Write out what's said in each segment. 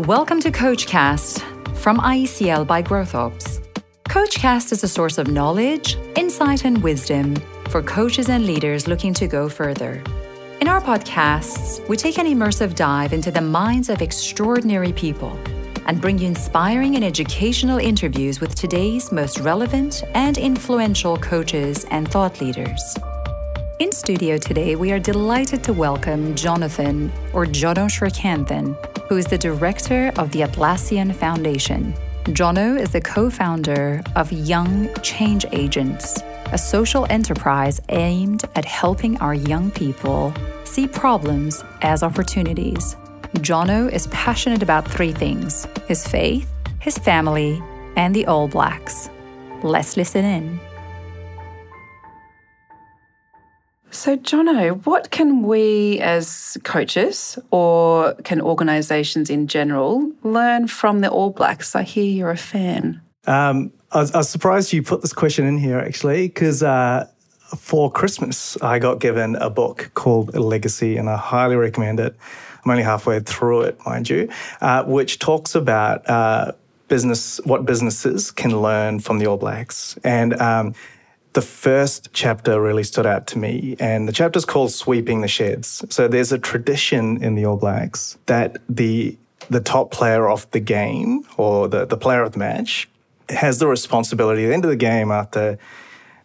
Welcome to CoachCast from IECL by GrowthOps. CoachCast is a source of knowledge, insight, and wisdom for coaches and leaders looking to go further. In our podcasts, we take an immersive dive into the minds of extraordinary people and bring you inspiring and educational interviews with today's most relevant and influential coaches and thought leaders. In studio today, we are delighted to welcome Jonathan, or Jono Srikanthan, who is the director of the Atlassian Foundation. Jono is the co founder of Young Change Agents, a social enterprise aimed at helping our young people see problems as opportunities. Jono is passionate about three things his faith, his family, and the All Blacks. Let's listen in. So, Jono, what can we as coaches or can organisations in general learn from the All Blacks? I hear you're a fan. Um, I, was, I, was, surprised you put this question in here actually, because uh, for Christmas I got given a book called Legacy, and I highly recommend it. I'm only halfway through it, mind you, uh, which talks about uh, business, what businesses can learn from the All Blacks, and um, the first chapter really stood out to me, and the chapter is called "Sweeping the Sheds." So there's a tradition in the All Blacks that the the top player of the game or the, the player of the match has the responsibility at the end of the game after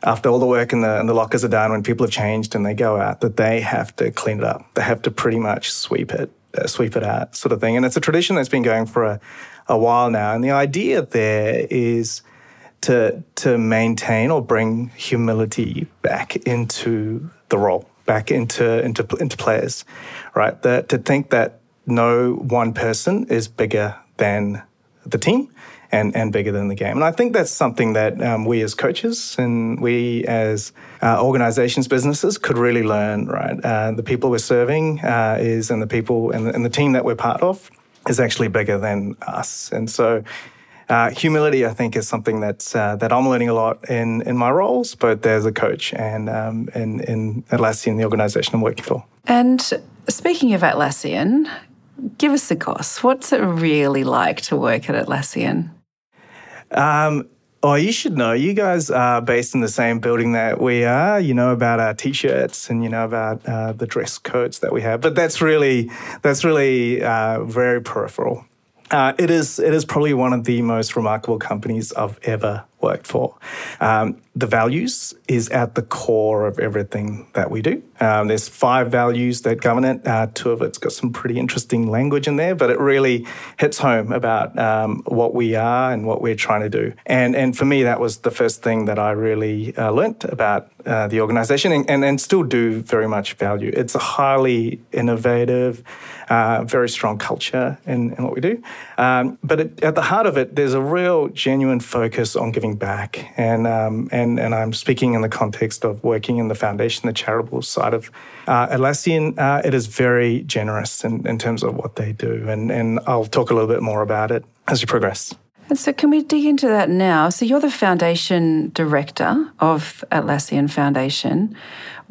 after all the work and the, and the lockers are done, when people have changed and they go out, that they have to clean it up. They have to pretty much sweep it, uh, sweep it out, sort of thing. And it's a tradition that's been going for a, a while now. And the idea there is to to maintain or bring humility back into the role, back into into into players, right? That to think that no one person is bigger than the team and, and bigger than the game. And I think that's something that um, we as coaches and we as uh, organizations, businesses could really learn, right? Uh, the people we're serving uh, is, and the people and the, and the team that we're part of is actually bigger than us. And so uh, humility, I think, is something that's uh, that I'm learning a lot in in my roles, both as a coach and um, in in Atlassian, the organisation I'm working for. And speaking of Atlassian, give us a goss. What's it really like to work at Atlassian? Um, Oh, you should know. You guys are based in the same building that we are. You know about our t-shirts and you know about uh, the dress codes that we have. But that's really that's really uh, very peripheral. Uh, it is it is probably one of the most remarkable companies I've ever worked for. Um, the values is at the core of everything that we do. Um, there's five values that govern it. Uh, two of it's got some pretty interesting language in there, but it really hits home about um, what we are and what we're trying to do. And and for me, that was the first thing that I really uh, learnt about uh, the organization and, and, and, still do very much value. It's a highly innovative, uh, very strong culture in, in what we do. Um, but it, at the heart of it, there's a real genuine focus on giving back. And, um, and, and I'm speaking in the context of working in the foundation, the charitable side of uh, Atlassian. Uh, it is very generous in, in terms of what they do. And, and I'll talk a little bit more about it as we progress. And so, can we dig into that now? So, you're the foundation director of Atlassian Foundation.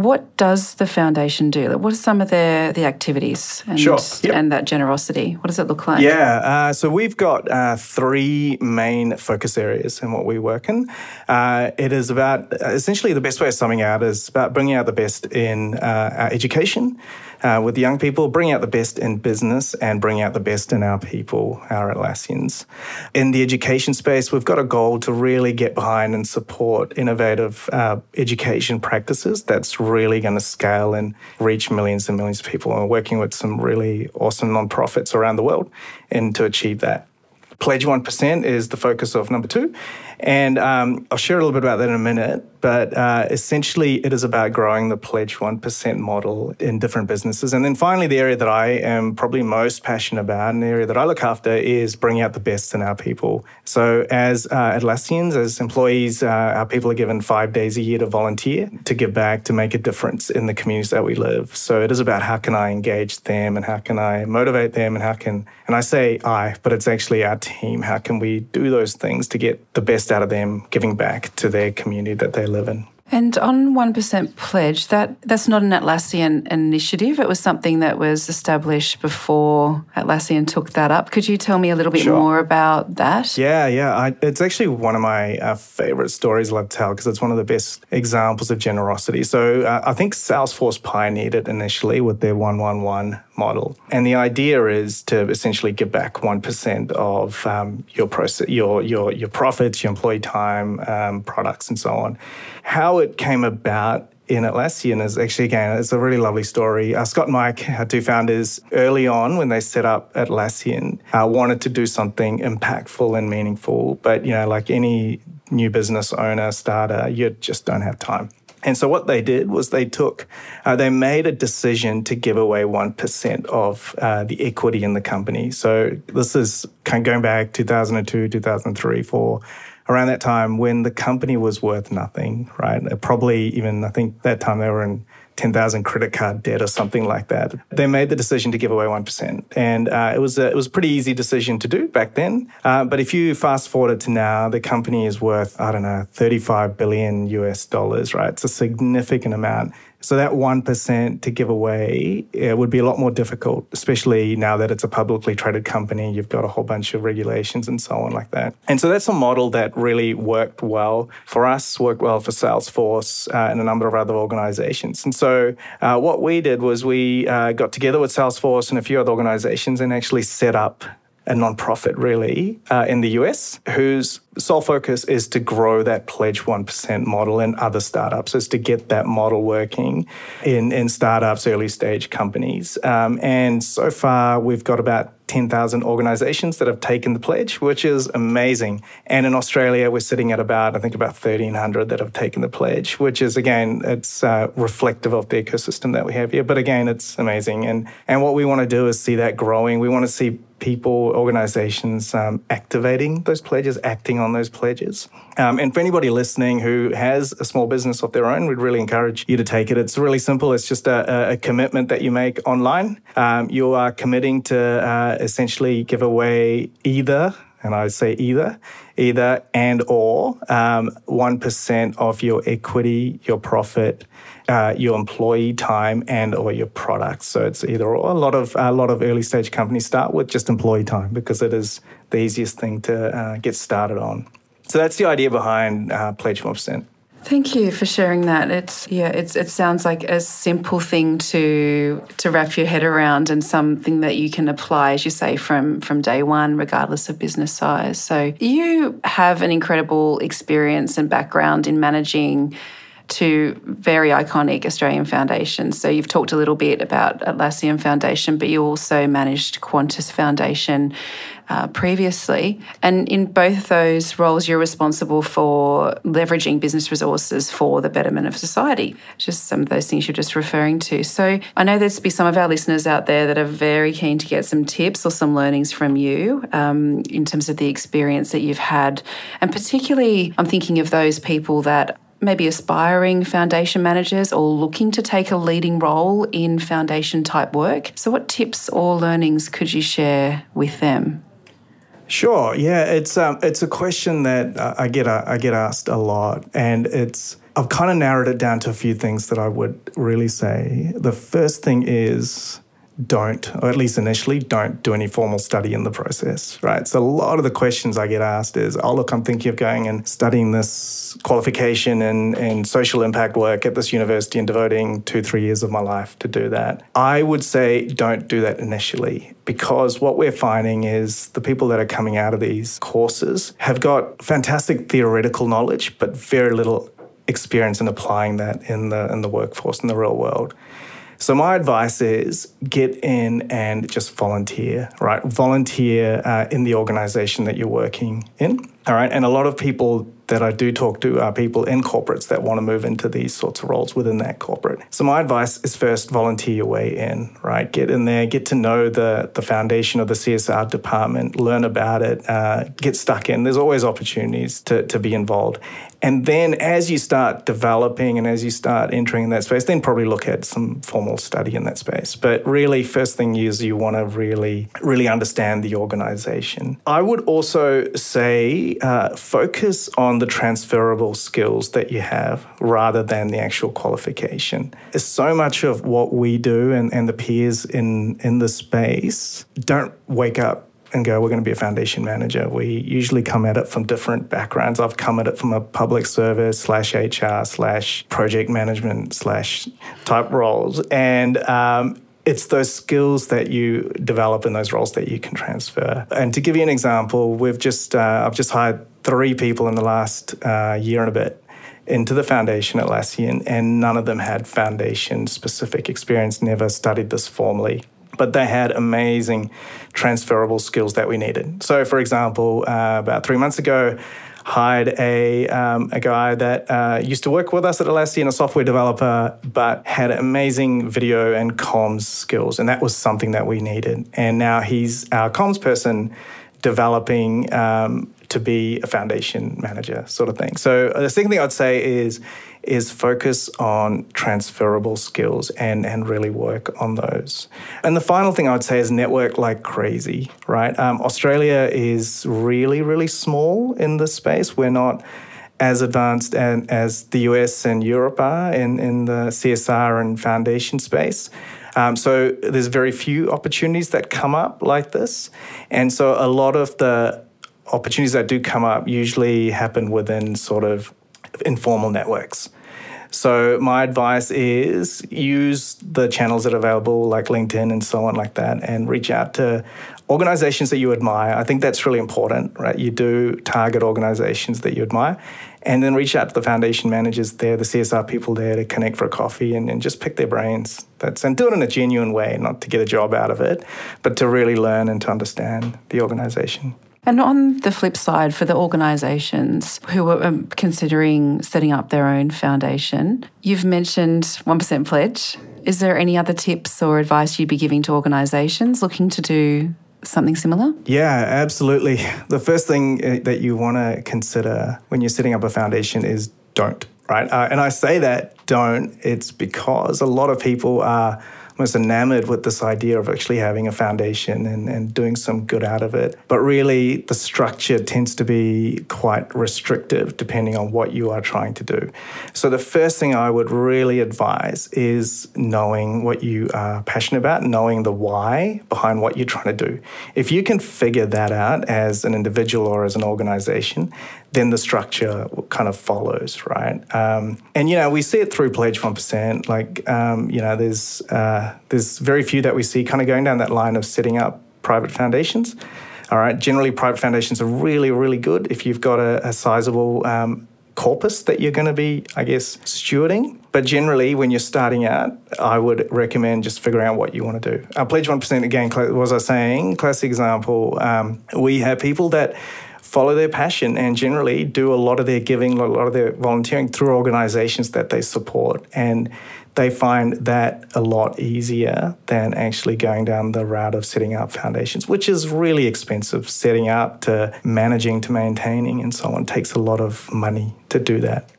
What does the foundation do? What are some of their the activities and, sure. yep. and that generosity? What does it look like? Yeah, uh, so we've got uh, three main focus areas in what we work in. Uh, it is about essentially the best way of summing out is about bringing out the best in uh, our education uh, with young people, bring out the best in business and bring out the best in our people, our Atlassians. In the education space, we've got a goal to really get behind and support innovative uh, education practices that's really going to scale and reach millions and millions of people. And we're working with some really awesome nonprofits around the world and to achieve that. Pledge 1% is the focus of number two. And um, I'll share a little bit about that in a minute. But uh, essentially, it is about growing the Pledge 1% model in different businesses. And then finally, the area that I am probably most passionate about and the area that I look after is bringing out the best in our people. So, as uh, Atlassians, as employees, uh, our people are given five days a year to volunteer, to give back, to make a difference in the communities that we live. So, it is about how can I engage them and how can I motivate them and how can, and I say I, but it's actually our team, how can we do those things to get the best out of them giving back to their community that they live in. And on 1% pledge, that, that's not an Atlassian initiative. It was something that was established before Atlassian took that up. Could you tell me a little bit sure. more about that? Yeah, yeah. I, it's actually one of my uh, favorite stories I love to tell because it's one of the best examples of generosity. So uh, I think Salesforce pioneered it initially with their 111 model. And the idea is to essentially give back 1% of um, your, process, your, your, your profits, your employee time, um, products, and so on. How it came about in Atlassian is actually, again, it's a really lovely story. Uh, Scott and Mike, our two founders, early on when they set up Atlassian, uh, wanted to do something impactful and meaningful. But, you know, like any new business owner, starter, you just don't have time. And so what they did was they took, uh, they made a decision to give away 1% of uh, the equity in the company. So this is kind of going back 2002, 2003, 4 around that time when the company was worth nothing, right? Probably even, I think that time they were in 10,000 credit card debt or something like that. They made the decision to give away 1%. And uh, it, was a, it was a pretty easy decision to do back then. Uh, but if you fast forward it to now, the company is worth, I don't know, 35 billion US dollars, right? It's a significant amount. So that 1% to give away would be a lot more difficult, especially now that it's a publicly traded company. You've got a whole bunch of regulations and so on like that. And so that's a model that really worked well for us, worked well for Salesforce uh, and a number of other organizations. And so uh, what we did was we uh, got together with Salesforce and a few other organizations and actually set up a nonprofit really uh, in the US whose sole focus is to grow that pledge 1% model in other startups, is to get that model working in, in startups, early stage companies. Um, and so far, we've got about 10,000 organizations that have taken the pledge, which is amazing. And in Australia, we're sitting at about, I think, about 1,300 that have taken the pledge, which is, again, it's uh, reflective of the ecosystem that we have here. But again, it's amazing. And, and what we want to do is see that growing. We want to see people, organizations um, activating those pledges, acting on those pledges. Um, and for anybody listening who has a small business of their own, we'd really encourage you to take it. It's really simple. It's just a, a commitment that you make online. Um, you are committing to uh, essentially give away either and I say either, either and or um, one um, of your equity, your profit, uh, your employee time, and or your products. So it's either or. A lot of a lot of early stage companies start with just employee time because it is the easiest thing to uh, get started on. So that's the idea behind uh, Pledge One Percent. Thank you for sharing that. It's yeah, it's it sounds like a simple thing to to wrap your head around and something that you can apply, as you say, from from day one, regardless of business size. So you have an incredible experience and background in managing to very iconic Australian foundations. So you've talked a little bit about Atlassian Foundation, but you also managed Qantas Foundation uh, previously. And in both those roles, you're responsible for leveraging business resources for the betterment of society, just some of those things you're just referring to. So I know there's be some of our listeners out there that are very keen to get some tips or some learnings from you um, in terms of the experience that you've had. And particularly, I'm thinking of those people that maybe aspiring foundation managers or looking to take a leading role in foundation type work. So, what tips or learnings could you share with them? Sure. Yeah, it's um, it's a question that I get uh, I get asked a lot, and it's I've kind of narrowed it down to a few things that I would really say. The first thing is don't, or at least initially, don't do any formal study in the process, right? So a lot of the questions I get asked is, oh, look, I'm thinking of going and studying this qualification and, in social impact work at this university and devoting two, three years of my life to do that. I would say don't do that initially because what we're finding is the people that are coming out of these courses have got fantastic theoretical knowledge, but very little experience in applying that in the in the workforce in the real world. So my advice is get in and just volunteer, right? Volunteer uh, in the organization that you're working in. All right. And a lot of people that I do talk to are people in corporates that want to move into these sorts of roles within that corporate. So my advice is first volunteer your way in, right? Get in there, get to know the the foundation of the CSR department, learn about it, uh, get stuck in. There's always opportunities to, to be involved. And then as you start developing and as you start entering that space, then probably look at some formal study in that space. But really, first thing is you want to really, really understand the organization. I would also say uh, focus on the transferable skills that you have rather than the actual qualification. So much of what we do and, and the peers in, in the space don't wake up and go, we're going to be a foundation manager. We usually come at it from different backgrounds. I've come at it from a public service slash HR slash project management slash type roles. And um, it's those skills that you develop in those roles that you can transfer. And to give you an example, we've just uh, I've just hired three people in the last uh, year and a bit into the foundation at Atlassian, and none of them had foundation specific experience, never studied this formally. But they had amazing transferable skills that we needed. So, for example, uh, about three months ago, hired a, um, a guy that uh, used to work with us at Atlassian, a software developer, but had amazing video and comms skills. And that was something that we needed. And now he's our comms person developing um, to be a foundation manager, sort of thing. So the second thing I'd say is is focus on transferable skills and and really work on those. And the final thing I would say is network like crazy. Right, um, Australia is really really small in this space. We're not as advanced and, as the US and Europe are in, in the CSR and foundation space. Um, so there's very few opportunities that come up like this. And so a lot of the opportunities that do come up usually happen within sort of informal networks. So my advice is use the channels that are available, like LinkedIn and so on, like that, and reach out to organizations that you admire. I think that's really important, right? You do target organizations that you admire, and then reach out to the foundation managers there, the CSR people there, to connect for a coffee and, and just pick their brains. That's and do it in a genuine way, not to get a job out of it, but to really learn and to understand the organization. And on the flip side, for the organisations who are um, considering setting up their own foundation, you've mentioned 1% pledge. Is there any other tips or advice you'd be giving to organisations looking to do something similar? Yeah, absolutely. The first thing uh, that you want to consider when you're setting up a foundation is don't, right? Uh, and I say that don't, it's because a lot of people are was enamored with this idea of actually having a foundation and, and doing some good out of it. But really, the structure tends to be quite restrictive depending on what you are trying to do. So, the first thing I would really advise is knowing what you are passionate about, knowing the why behind what you're trying to do. If you can figure that out as an individual or as an organization, then the structure kind of follows, right? Um, and you know, we see it through Pledge One Percent. Like, um, you know, there's uh, there's very few that we see kind of going down that line of setting up private foundations. All right, generally, private foundations are really, really good if you've got a, a sizable um, corpus that you're going to be, I guess, stewarding. But generally, when you're starting out, I would recommend just figuring out what you want to do. Our Pledge 1% again, was I saying, classic example, um, we have people that follow their passion and generally do a lot of their giving, a lot of their volunteering through organizations that they support. And they find that a lot easier than actually going down the route of setting up foundations, which is really expensive. Setting up to managing to maintaining and so on takes a lot of money to do that.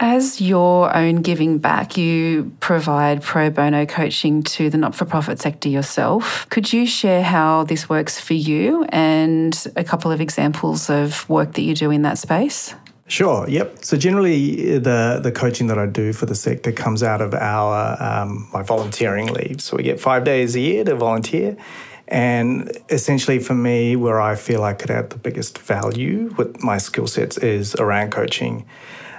As your own giving back, you provide pro bono coaching to the not for profit sector yourself. Could you share how this works for you and a couple of examples of work that you do in that space? Sure. Yep. So generally, the the coaching that I do for the sector comes out of our um, my volunteering leave. So we get five days a year to volunteer, and essentially for me, where I feel I could add the biggest value with my skill sets is around coaching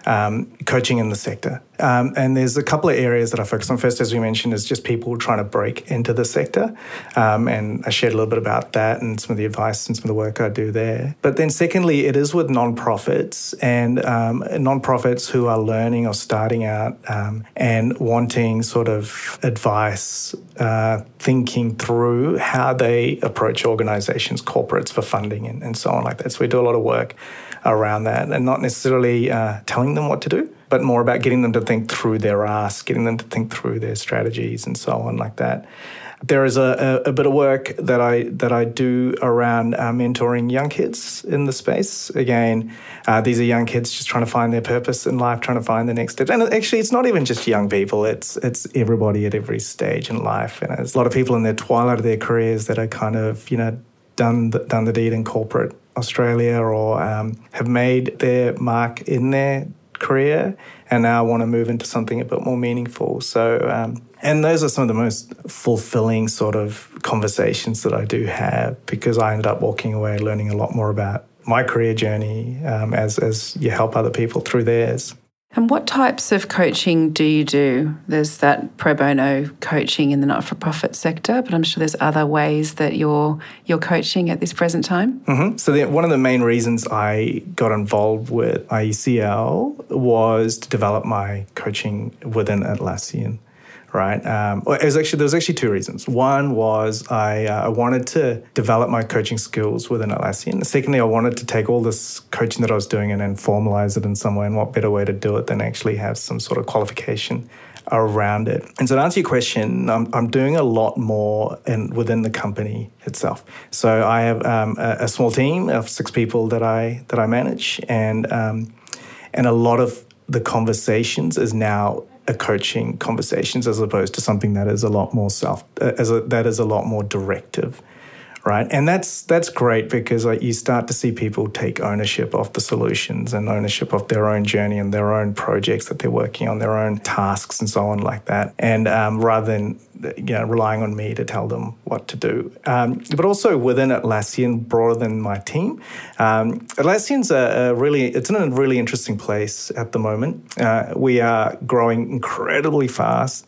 um, coaching in the sector. Um, and there's a couple of areas that I focus on. First, as we mentioned, is just people trying to break into the sector. Um, and I shared a little bit about that and some of the advice and some of the work I do there. But then, secondly, it is with nonprofits and um, nonprofits who are learning or starting out um, and wanting sort of advice, uh, thinking through how they approach organizations, corporates for funding, and, and so on like that. So we do a lot of work around that and not necessarily uh, telling them what to do, but more about getting them to think through their ask, getting them to think through their strategies and so on like that. There is a, a, a bit of work that I that I do around uh, mentoring young kids in the space. Again, uh, these are young kids just trying to find their purpose in life, trying to find the next step. And actually, it's not even just young people; it's it's everybody at every stage in life. And there's a lot of people in their twilight of their careers that are kind of you know done the, done the deed in corporate Australia or um, have made their mark in their career and now want to move into something a bit more meaningful. So, um, and those are some of the most fulfilling sort of conversations that I do have because I ended up walking away learning a lot more about my career journey um, as, as you help other people through theirs. And what types of coaching do you do? There's that pro bono coaching in the not-for-profit sector, but I'm sure there's other ways that you're you're coaching at this present time. Mm-hmm. So the, one of the main reasons I got involved with IECL was to develop my coaching within Atlassian right? Um, it was actually there was actually two reasons. One was I uh, wanted to develop my coaching skills within Atlassian. Secondly, I wanted to take all this coaching that I was doing and then formalize it in some way. And what better way to do it than actually have some sort of qualification around it. And so to answer your question, I'm, I'm doing a lot more in, within the company itself. So I have um, a, a, small team of six people that I that I manage, and um, and a lot of the conversations is now a coaching conversations as opposed to something that is a lot more self uh, as a, that is a lot more directive right and that's that's great because like you start to see people take ownership of the solutions and ownership of their own journey and their own projects that they're working on their own tasks and so on like that and um, rather than you know, relying on me to tell them what to do. Um, but also within Atlassian, broader than my team, um, Atlassian's a, a, really it's in a really interesting place at the moment. Uh, we are growing incredibly fast.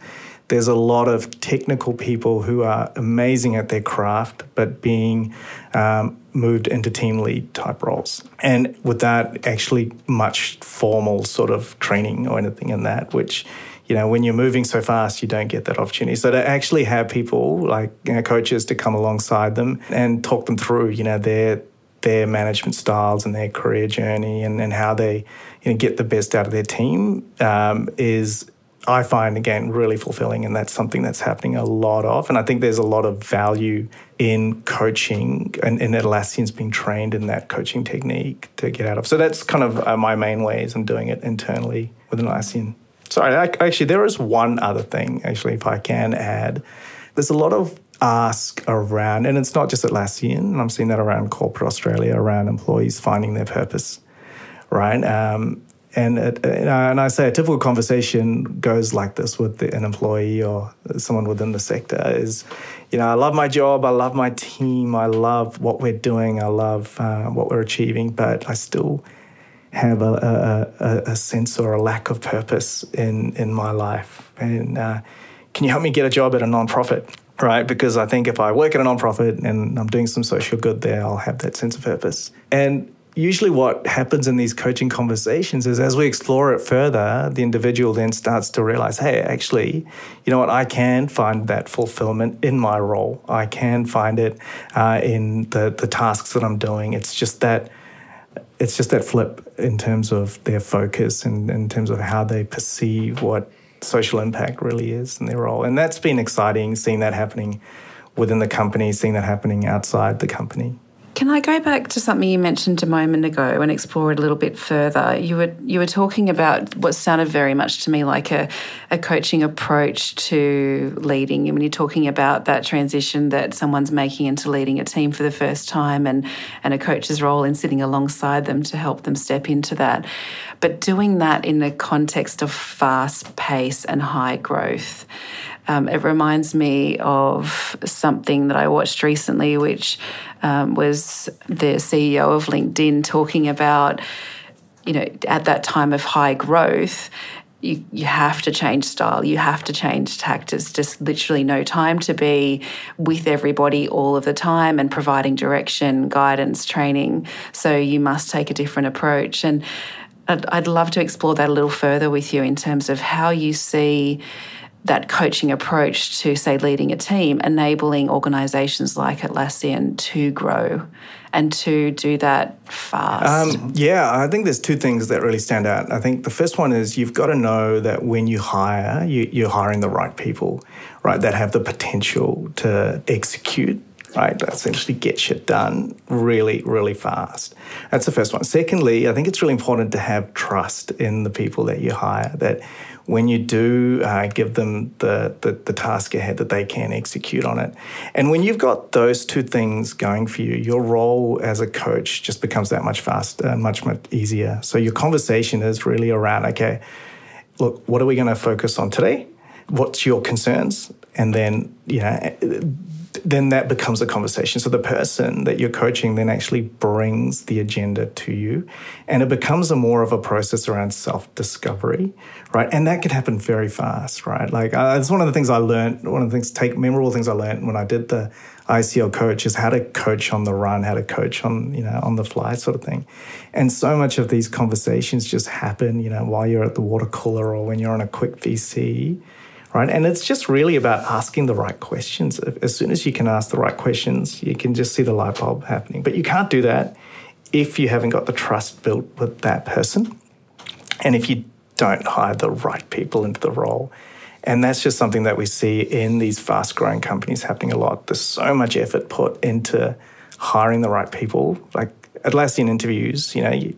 There's a lot of technical people who are amazing at their craft, but being um, moved into team lead type roles. And without actually much formal sort of training or anything in that, which you know, when you're moving so fast, you don't get that opportunity. So to actually have people like you know, coaches to come alongside them and talk them through, you know, their their management styles and their career journey and, and how they you know, get the best out of their team um, is I find again really fulfilling, and that's something that's happening a lot of. And I think there's a lot of value in coaching, and, and Atlassian's being trained in that coaching technique to get out of. So that's kind of uh, my main ways I'm doing it internally with an Atlassian. Sorry, actually, there is one other thing, actually, if I can add. There's a lot of ask around, and it's not just Atlassian, and I'm seeing that around corporate Australia, around employees finding their purpose, right? Um, and it, and I say a typical conversation goes like this with the, an employee or someone within the sector is, you know, I love my job, I love my team, I love what we're doing, I love uh, what we're achieving, but I still have a, a, a, sense or a lack of purpose in, in my life. And uh, can you help me get a job at a nonprofit? Right, because I think if I work at a nonprofit and I'm doing some social good there, I'll have that sense of purpose. And usually, what happens in these coaching conversations is as we explore it further, the individual then starts to realize, hey, actually, you know what, I can find that fulfillment in my role. I can find it uh, in the, the tasks that I'm doing. It's just that it's just that flip in terms of their focus and in terms of how they perceive what social impact really is in their role. And that's been exciting, seeing that happening within the company, seeing that happening outside the company. Can I go back to something you mentioned a moment ago and explore it a little bit further? You were you were talking about what sounded very much to me like a, a coaching approach to leading. And when you're talking about that transition that someone's making into leading a team for the first time and, and a coach's role in sitting alongside them to help them step into that. But doing that in the context of fast pace and high growth. Um, it reminds me of something that I watched recently, which um, was the CEO of LinkedIn talking about, you know, at that time of high growth, you, you have to change style, you have to change tactics. Just literally no time to be with everybody all of the time and providing direction, guidance, training. So you must take a different approach. And I'd, I'd love to explore that a little further with you in terms of how you see that coaching approach to, say, leading a team, enabling organisations like Atlassian to grow and to do that fast? Um, yeah, I think there's two things that really stand out. I think the first one is you've got to know that when you hire, you, you're hiring the right people, right, that have the potential to execute right? That essentially get shit done really, really fast. That's the first one. Secondly, I think it's really important to have trust in the people that you hire. That when you do uh, give them the, the, the task ahead, that they can execute on it. And when you've got those two things going for you, your role as a coach just becomes that much faster and much much easier. So your conversation is really around okay, look, what are we going to focus on today? What's your concerns? And then you know then that becomes a conversation. So the person that you're coaching then actually brings the agenda to you, and it becomes a more of a process around self discovery, right? And that can happen very fast, right? Like uh, it's one of the things I learned. One of the things, take memorable things I learned when I did the ICL coach is how to coach on the run, how to coach on you know on the fly, sort of thing. And so much of these conversations just happen, you know, while you're at the water cooler or when you're on a quick VC right? And it's just really about asking the right questions. As soon as you can ask the right questions, you can just see the light bulb happening. But you can't do that if you haven't got the trust built with that person and if you don't hire the right people into the role. And that's just something that we see in these fast growing companies happening a lot. There's so much effort put into hiring the right people. Like Atlassian interviews, you know, you,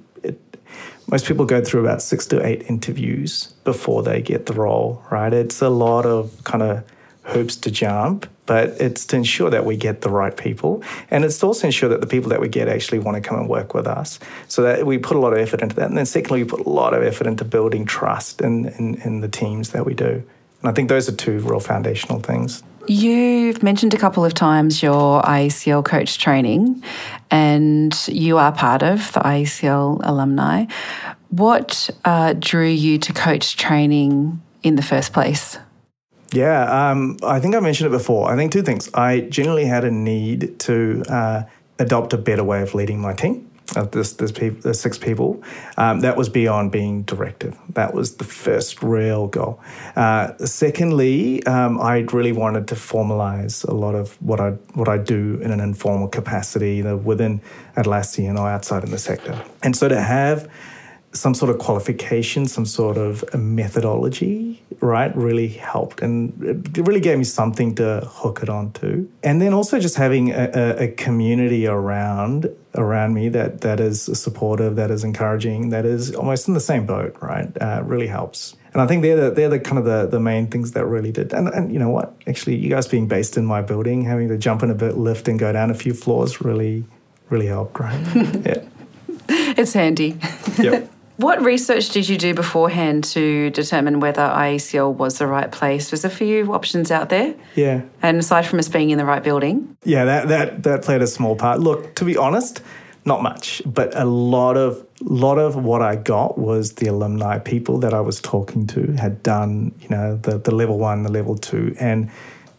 most people go through about six to eight interviews before they get the role, right? It's a lot of kind of hoops to jump, but it's to ensure that we get the right people. And it's to also ensure that the people that we get actually want to come and work with us. So that we put a lot of effort into that. And then secondly, we put a lot of effort into building trust in, in, in the teams that we do. And I think those are two real foundational things. You've mentioned a couple of times your ICL coach training, and you are part of the ICL alumni. What uh, drew you to coach training in the first place? Yeah, um, I think I mentioned it before. I think two things. I generally had a need to uh, adopt a better way of leading my team of this, this people, six people, um, that was beyond being directive. That was the first real goal. Uh, secondly, um, I really wanted to formalize a lot of what I what I do in an informal capacity, either within Atlassian or outside in the sector. And so to have some sort of qualification, some sort of methodology, right, really helped. And it really gave me something to hook it onto. And then also just having a, a community around around me that that is supportive, that is encouraging, that is almost in the same boat, right, uh, really helps. And I think they're the, they're the kind of the, the main things that really did. And, and you know what? Actually, you guys being based in my building, having to jump in a bit, lift and go down a few floors really, really helped, right? yeah. It's handy. Yep. What research did you do beforehand to determine whether ICL was the right place? There's a few options out there. Yeah. And aside from us being in the right building? Yeah, that, that, that played a small part. Look, to be honest, not much, but a lot of lot of what I got was the alumni people that I was talking to had done, you know, the, the level one, the level two, and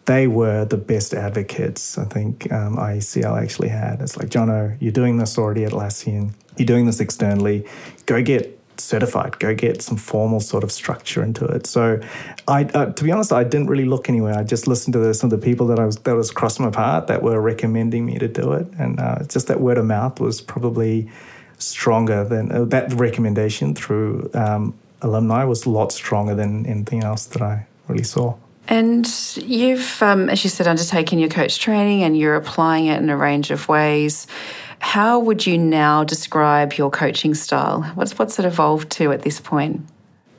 they were the best advocates I think um, ICL actually had. It's like, Jono, you're doing this already at Atlassian you're doing this externally, go get certified, go get some formal sort of structure into it. So, I, uh, to be honest, I didn't really look anywhere. I just listened to the, some of the people that I was that was crossing my path that were recommending me to do it, and uh, just that word of mouth was probably stronger than uh, that recommendation through um, alumni was a lot stronger than anything else that I really saw. And you've, um, as you said, undertaken your coach training and you're applying it in a range of ways. How would you now describe your coaching style? What's what's it evolved to at this point?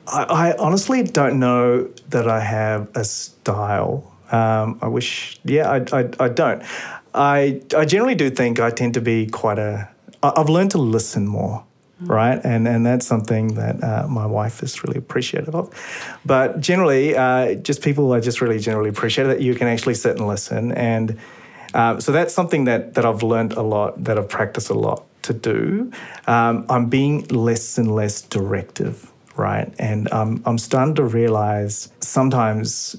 I, I honestly don't know that I have a style. Um, I wish, yeah, I, I, I don't. I, I generally do think I tend to be quite a. I've learned to listen more. Right? And and that's something that uh, my wife is really appreciative of. But generally, uh, just people are just really generally appreciate that you can actually sit and listen and um, so that's something that, that I've learned a lot, that I've practiced a lot to do. Um, I'm being less and less directive, right? And um, I'm starting to realize sometimes,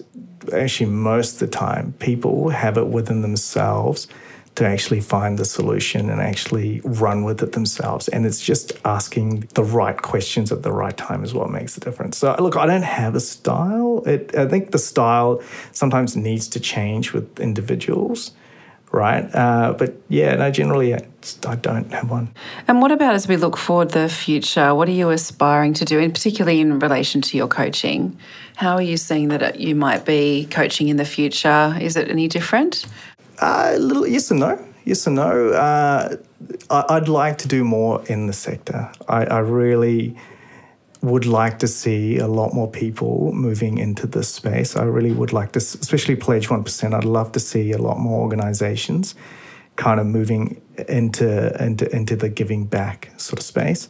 actually, most of the time, people have it within themselves to actually find the solution and actually run with it themselves. And it's just asking the right questions at the right time is what makes the difference. So, look, I don't have a style. It, I think the style sometimes needs to change with individuals right? Uh, but yeah, no, generally I, I don't have one. And what about as we look forward the future? What are you aspiring to do, and particularly in relation to your coaching? How are you seeing that you might be coaching in the future? Is it any different? Uh, little yes and no. Yes and no. Uh, I, would like to do more in the sector. I, I, really would like to see a lot more people moving into this space. I really would like to, especially Pledge 1%, I'd love to see a lot more organizations kind of moving into, into, into the giving back sort of space.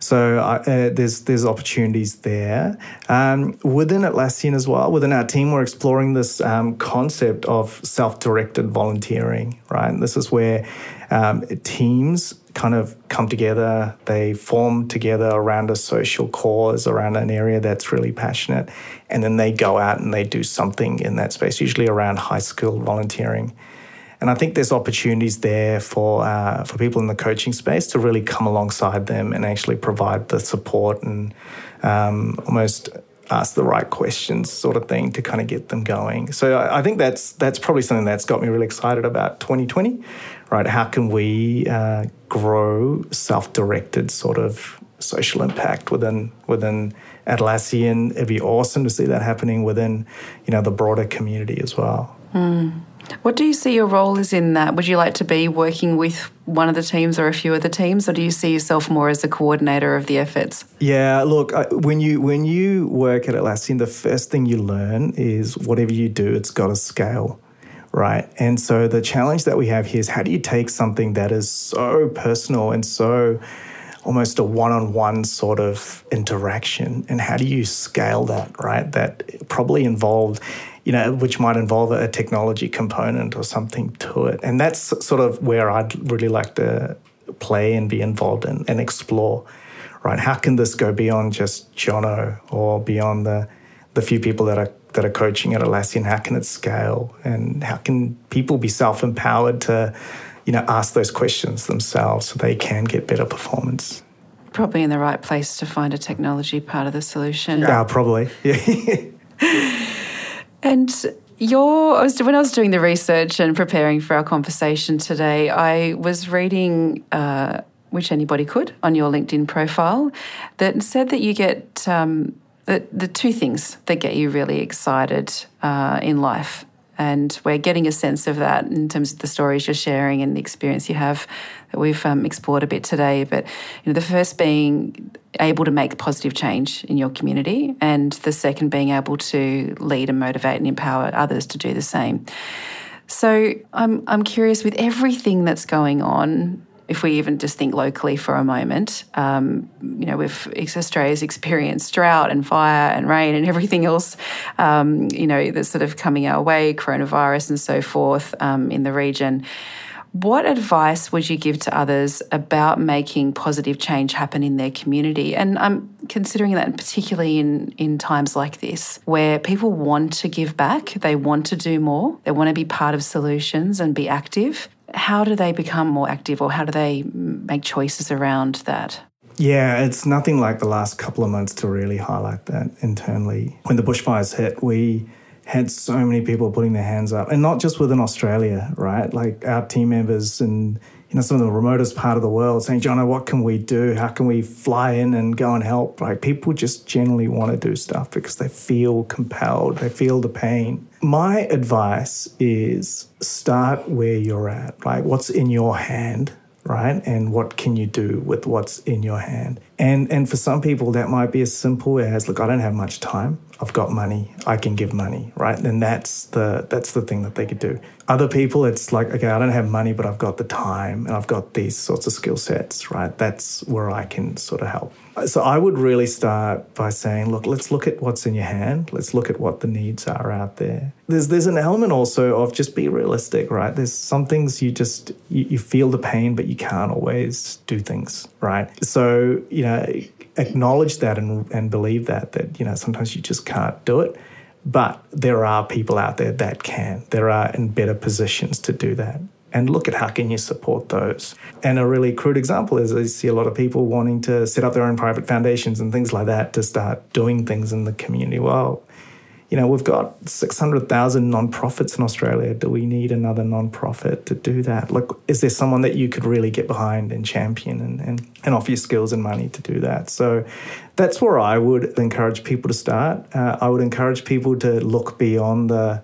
So uh, there's there's opportunities there um, within Atlassian as well. Within our team, we're exploring this um, concept of self-directed volunteering. Right, this is where um, teams kind of come together. They form together around a social cause, around an area that's really passionate, and then they go out and they do something in that space. Usually around high school volunteering. And I think there's opportunities there for uh, for people in the coaching space to really come alongside them and actually provide the support and um, almost ask the right questions, sort of thing, to kind of get them going. So I, I think that's that's probably something that's got me really excited about 2020. Right? How can we uh, grow self-directed sort of social impact within within Atlassian? It'd be awesome to see that happening within you know the broader community as well. Mm. What do you see your role is in that? Would you like to be working with one of the teams or a few of the teams, or do you see yourself more as the coordinator of the efforts? Yeah, look, when you when you work at Atlassian, the first thing you learn is whatever you do, it's got to scale, right? And so the challenge that we have here is how do you take something that is so personal and so almost a one-on-one sort of interaction and how do you scale that right that probably involved you know, which might involve a technology component or something to it. And that's sort of where I'd really like to play and be involved in and explore, right? How can this go beyond just Jono or beyond the, the few people that are that are coaching at Atlassian? How can it scale? And how can people be self-empowered to, you know, ask those questions themselves so they can get better performance? Probably in the right place to find a technology part of the solution. Yeah, probably. Yeah. And your, I was, when I was doing the research and preparing for our conversation today, I was reading, uh, which anybody could, on your LinkedIn profile, that said that you get um, the, the two things that get you really excited uh, in life and we're getting a sense of that in terms of the stories you're sharing and the experience you have that we've um, explored a bit today. But you know, the first being able to make positive change in your community, and the second being able to lead and motivate and empower others to do the same. So I'm I'm curious with everything that's going on if we even just think locally for a moment, um, you know, with Australia's experienced drought and fire and rain and everything else, um, you know, that's sort of coming our way, coronavirus and so forth um, in the region. What advice would you give to others about making positive change happen in their community? And I'm considering that particularly in, in times like this, where people want to give back, they want to do more, they want to be part of solutions and be active how do they become more active or how do they make choices around that? Yeah, it's nothing like the last couple of months to really highlight that internally. When the bushfires hit, we had so many people putting their hands up, and not just within Australia, right? Like our team members and you know, some of the remotest part of the world saying, Jono, what can we do? How can we fly in and go and help? Like people just generally want to do stuff because they feel compelled, they feel the pain. My advice is start where you're at, like what's in your hand, right? And what can you do with what's in your hand? And and for some people that might be as simple as, look, I don't have much time. I've got money, I can give money, right? And that's the that's the thing that they could do. Other people, it's like, okay, I don't have money, but I've got the time and I've got these sorts of skill sets, right? That's where I can sort of help. So I would really start by saying, look, let's look at what's in your hand. Let's look at what the needs are out there. There's there's an element also of just be realistic, right? There's some things you just you, you feel the pain, but you can't always do things, right? So you know acknowledge that and, and believe that that you know sometimes you just can't do it. But there are people out there that can. There are in better positions to do that. And look at how can you support those. And a really crude example is i see a lot of people wanting to set up their own private foundations and things like that to start doing things in the community well you know, we've got 600,000 nonprofits in Australia. Do we need another nonprofit to do that? Look, is there someone that you could really get behind and champion and, and, and offer your skills and money to do that? So that's where I would encourage people to start. Uh, I would encourage people to look beyond the,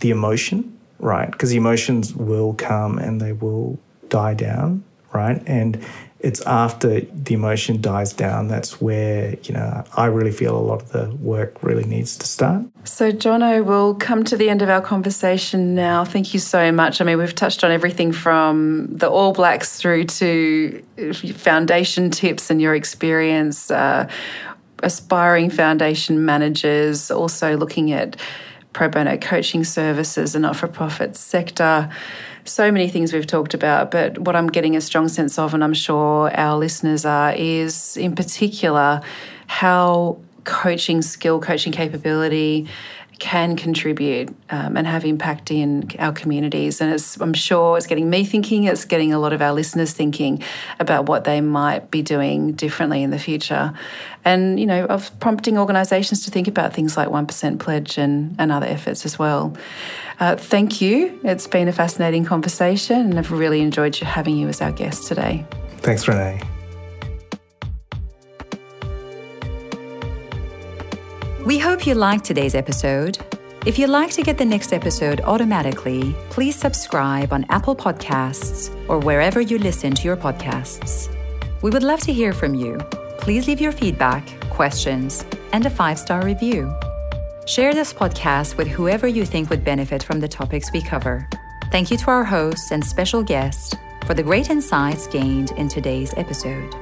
the emotion right? Because emotions will come and they will die down, right? And it's after the emotion dies down that's where you know I really feel a lot of the work really needs to start. So, Jono, we'll come to the end of our conversation now. Thank you so much. I mean, we've touched on everything from the All Blacks through to foundation tips and your experience, uh, aspiring foundation managers, also looking at pro bono coaching services, and not for profit sector so many things we've talked about, but what I'm getting a strong sense of, and I'm sure our listeners are, is in particular how coaching skill, coaching capability can contribute um, and have impact in our communities. And I'm sure it's getting me thinking, it's getting a lot of our listeners thinking about what they might be doing differently in the future. And, you know, of prompting organisations to think about things like 1% Pledge and, and other efforts as well. Uh, thank you. It's been a fascinating conversation, and I've really enjoyed having you as our guest today. Thanks, Renee. We hope you liked today's episode. If you'd like to get the next episode automatically, please subscribe on Apple Podcasts or wherever you listen to your podcasts. We would love to hear from you. Please leave your feedback, questions, and a five star review. Share this podcast with whoever you think would benefit from the topics we cover. Thank you to our hosts and special guest for the great insights gained in today's episode.